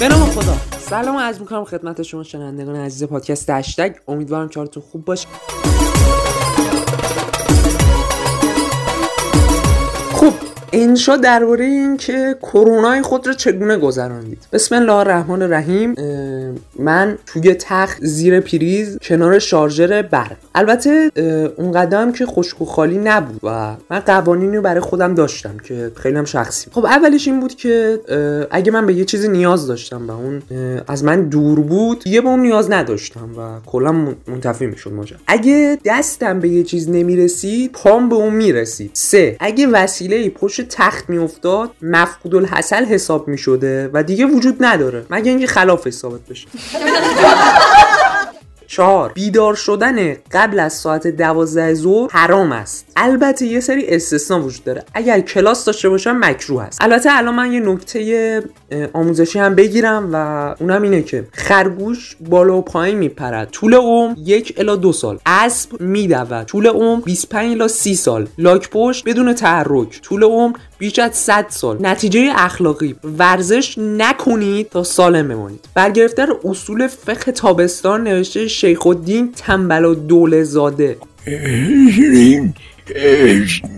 به نام خدا. سلام عرض می‌کنم خدمت شما شنوندگان عزیز پادکست هشتگ. امیدوارم که حالتون خوب باشه. خب انشا درباره این که کرونای خود را چگونه گذراندید. بسم الله الرحمن الرحیم. من توی تخت زیر پریز کنار شارژر برق. البته اون قدم که خشک و خالی نبود و من قوانینی رو برای خودم داشتم که خیلی هم شخصی. خب اولش این بود که اگه من به یه چیزی نیاز داشتم و اون از من دور بود یه به اون نیاز نداشتم و کلا منتفی می‌شد ماجرا. اگه دستم به یه چیز نمی‌رسید پام به اون می‌رسید. سه اگه وسیله پشت تخت میافتاد مفقود الحصل حساب می‌شده و دیگه وجود نداره مگه اینکه خلاف ثابت بشه؟ چهار. بیدار شدن قبل از ساعت دوازده ظهر حرام است. البته یه سری استثنا وجود داره. اگر کلاس داشته باشم مکروه است. البته الان من یه نکته آموزشی هم بگیرم و اونم اینه که خرگوش بالا و پایین میپرد. طول عمر یک الا دو سال. اسب میدود. طول عمر 25 الا 30 سال. لاک پشت بدون تحرک. طول عمر بیش از 100 سال. نتیجه اخلاقی. ورزش نکنید تا سالم بمانید. برگرفته اصول فقه تابستان نوشته شیخ الدین تنبل و دوله زاده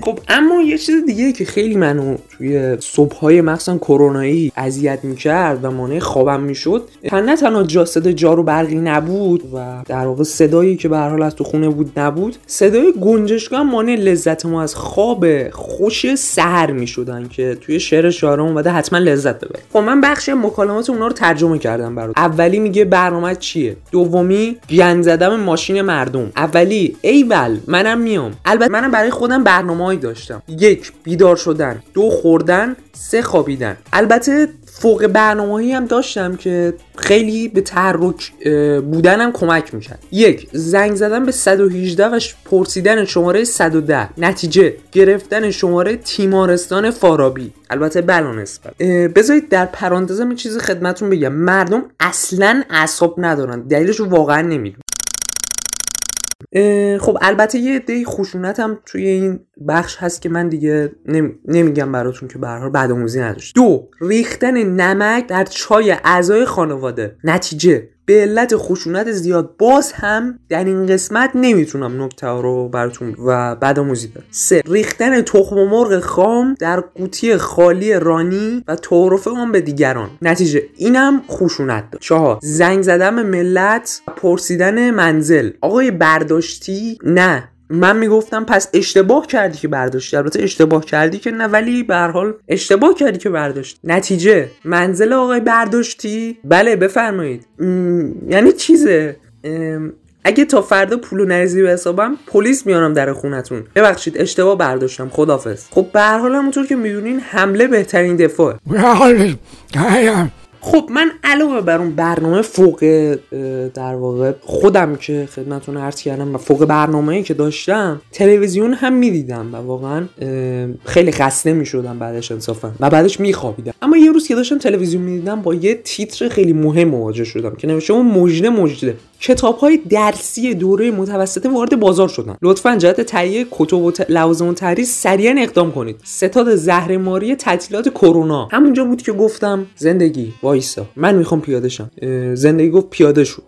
خب اما یه چیز دیگه که خیلی منو توی صبحهای مخصوصا کرونایی اذیت می‌کرد و مانع خوابم می‌شد نه تنها جا جارو برقی نبود و در واقع صدایی که به حال از تو خونه بود نبود صدای گنجشگاه مانع لذت ما از خواب خوش سحر می‌شدن که توی شعر شعر اومده حتما لذت ببر خب من بخش مکالمات اونا رو ترجمه کردم برات. اولی میگه برنامه چیه؟ دومی گند زدم ماشین مردم. اولی ایول منم میام. البته منم برای خودم برنامه‌ای داشتم. یک بیدار شدن. دو خوردن. سه خوابیدن. البته فوق برنامه‌ای هم داشتم که خیلی به تحرک بودنم کمک می‌کرد. یک زنگ زدن به 118 و پرسیدن شماره 110 نتیجه گرفتن شماره تیمارستان فارابی. البته بلانس بذارید در پرانتزم یه چیز خدمتون بگم. مردم اصلا اعصاب ندارن. دلیلش رو واقعا نمی‌دونم. خب البته یه دی خشونت هم توی این بخش هست که من دیگه نمیگم براتون که برها بعد آموزی نداشت دو ریختن نمک در چای اعضای خانواده. نتیجه. به علت خشونت زیاد باز هم در این قسمت نمی‌تونم نکته رو براتون و بعد آموزی دارم سه ریختن تخم مرغ خام در قوطی خالی رانی و تعارف آن به دیگران. نتیجه اینم خشونت داد چهار زنگ زدن ملت پرسیدن منزل. آقای برداشتی؟ نه. من می‌گفتم پس اشتباه کردی که برداشتی. البته اشتباه کردی که نه ولی به حال اشتباه کردی که برداشت نتیجه منزل آقای برداشتی؟ بله بفرمایید. یعنی چیزه؟ اگه تا فردا پولو نریزی به حسابم پلیس میارم در خونتون. ببخشید اشتباه برداشتم. خدافظ خب به هر حال همونطور که می‌دونین حمله بهترین دفاع خب من علاوه بر اون برنامه فوق در واقع خودم که خدمتون عرض کردم و فوق برنامه‌ای که داشتم تلویزیون هم می‌دیدم و واقعا خیلی خسته می‌شدم بعدش انصافا و بعدش میخوابیدم. اما یه روز که داشتم تلویزیون می‌دیدم با یه تیتر خیلی مهم مواجه شدم که نوشته اون مجده مجده کتاب های درسی دوره متوسطه وارد بازار شدن. لطفا جهت تهیه کتب و لوازم تدریس سریعا اقدام کنید. ستاد زهرماری تعطیلات کرونا. همونجا بود که گفتم زندگی وایسا. من می‌خوام پیاده شم. زندگی گفت پیاده شو.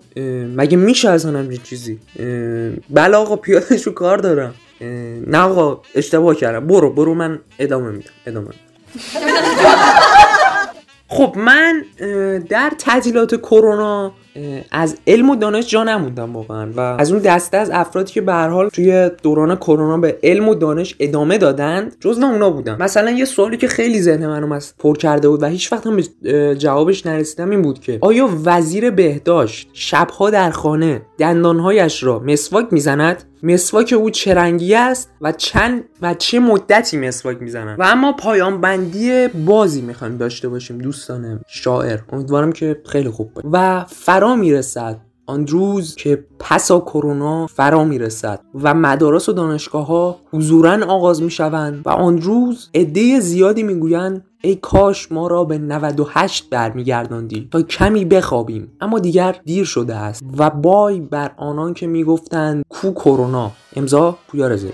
مگه میشه از همچین چیزی؟ بله آقا پیاده شو کار دارم. نه آقا اشتباه کردم. برو برو من ادامه میدم ادامه خب من در تعطیلات کرونا از علم و دانش جا نموندم واقعا و از اون دسته از افرادی که به حال توی دوران کرونا به علم و دانش ادامه دادند جز اونا بودم مثلا یه سوالی که خیلی ذهن منو پر کرده بود و هیچ وقت هم جوابش نرسیدم این بود که آیا وزیر بهداشت شبها در خانه دندانهایش را مسواک می‌زند؟ مسواک او چه رنگی است و چند و چه مدتی مسواک می‌زنن و اما پایان بندی بازی می‌خوایم داشته باشیم دوستان شاعر. امیدوارم که خیلی خوب باشه. و فرا می‌رسد. آن روز که پسا کرونا فرا می‌رسد و مدارس و دانشگاه ها حضورا آغاز می شوند و آن روز عده زیادی می‌گویند ای کاش ما را به 98 برمیگرداندی تا کمی بخوابیم. اما دیگر دیر شده است و بای بر آنان که می‌گفتند کو کرونا؟ امضا پویا رزه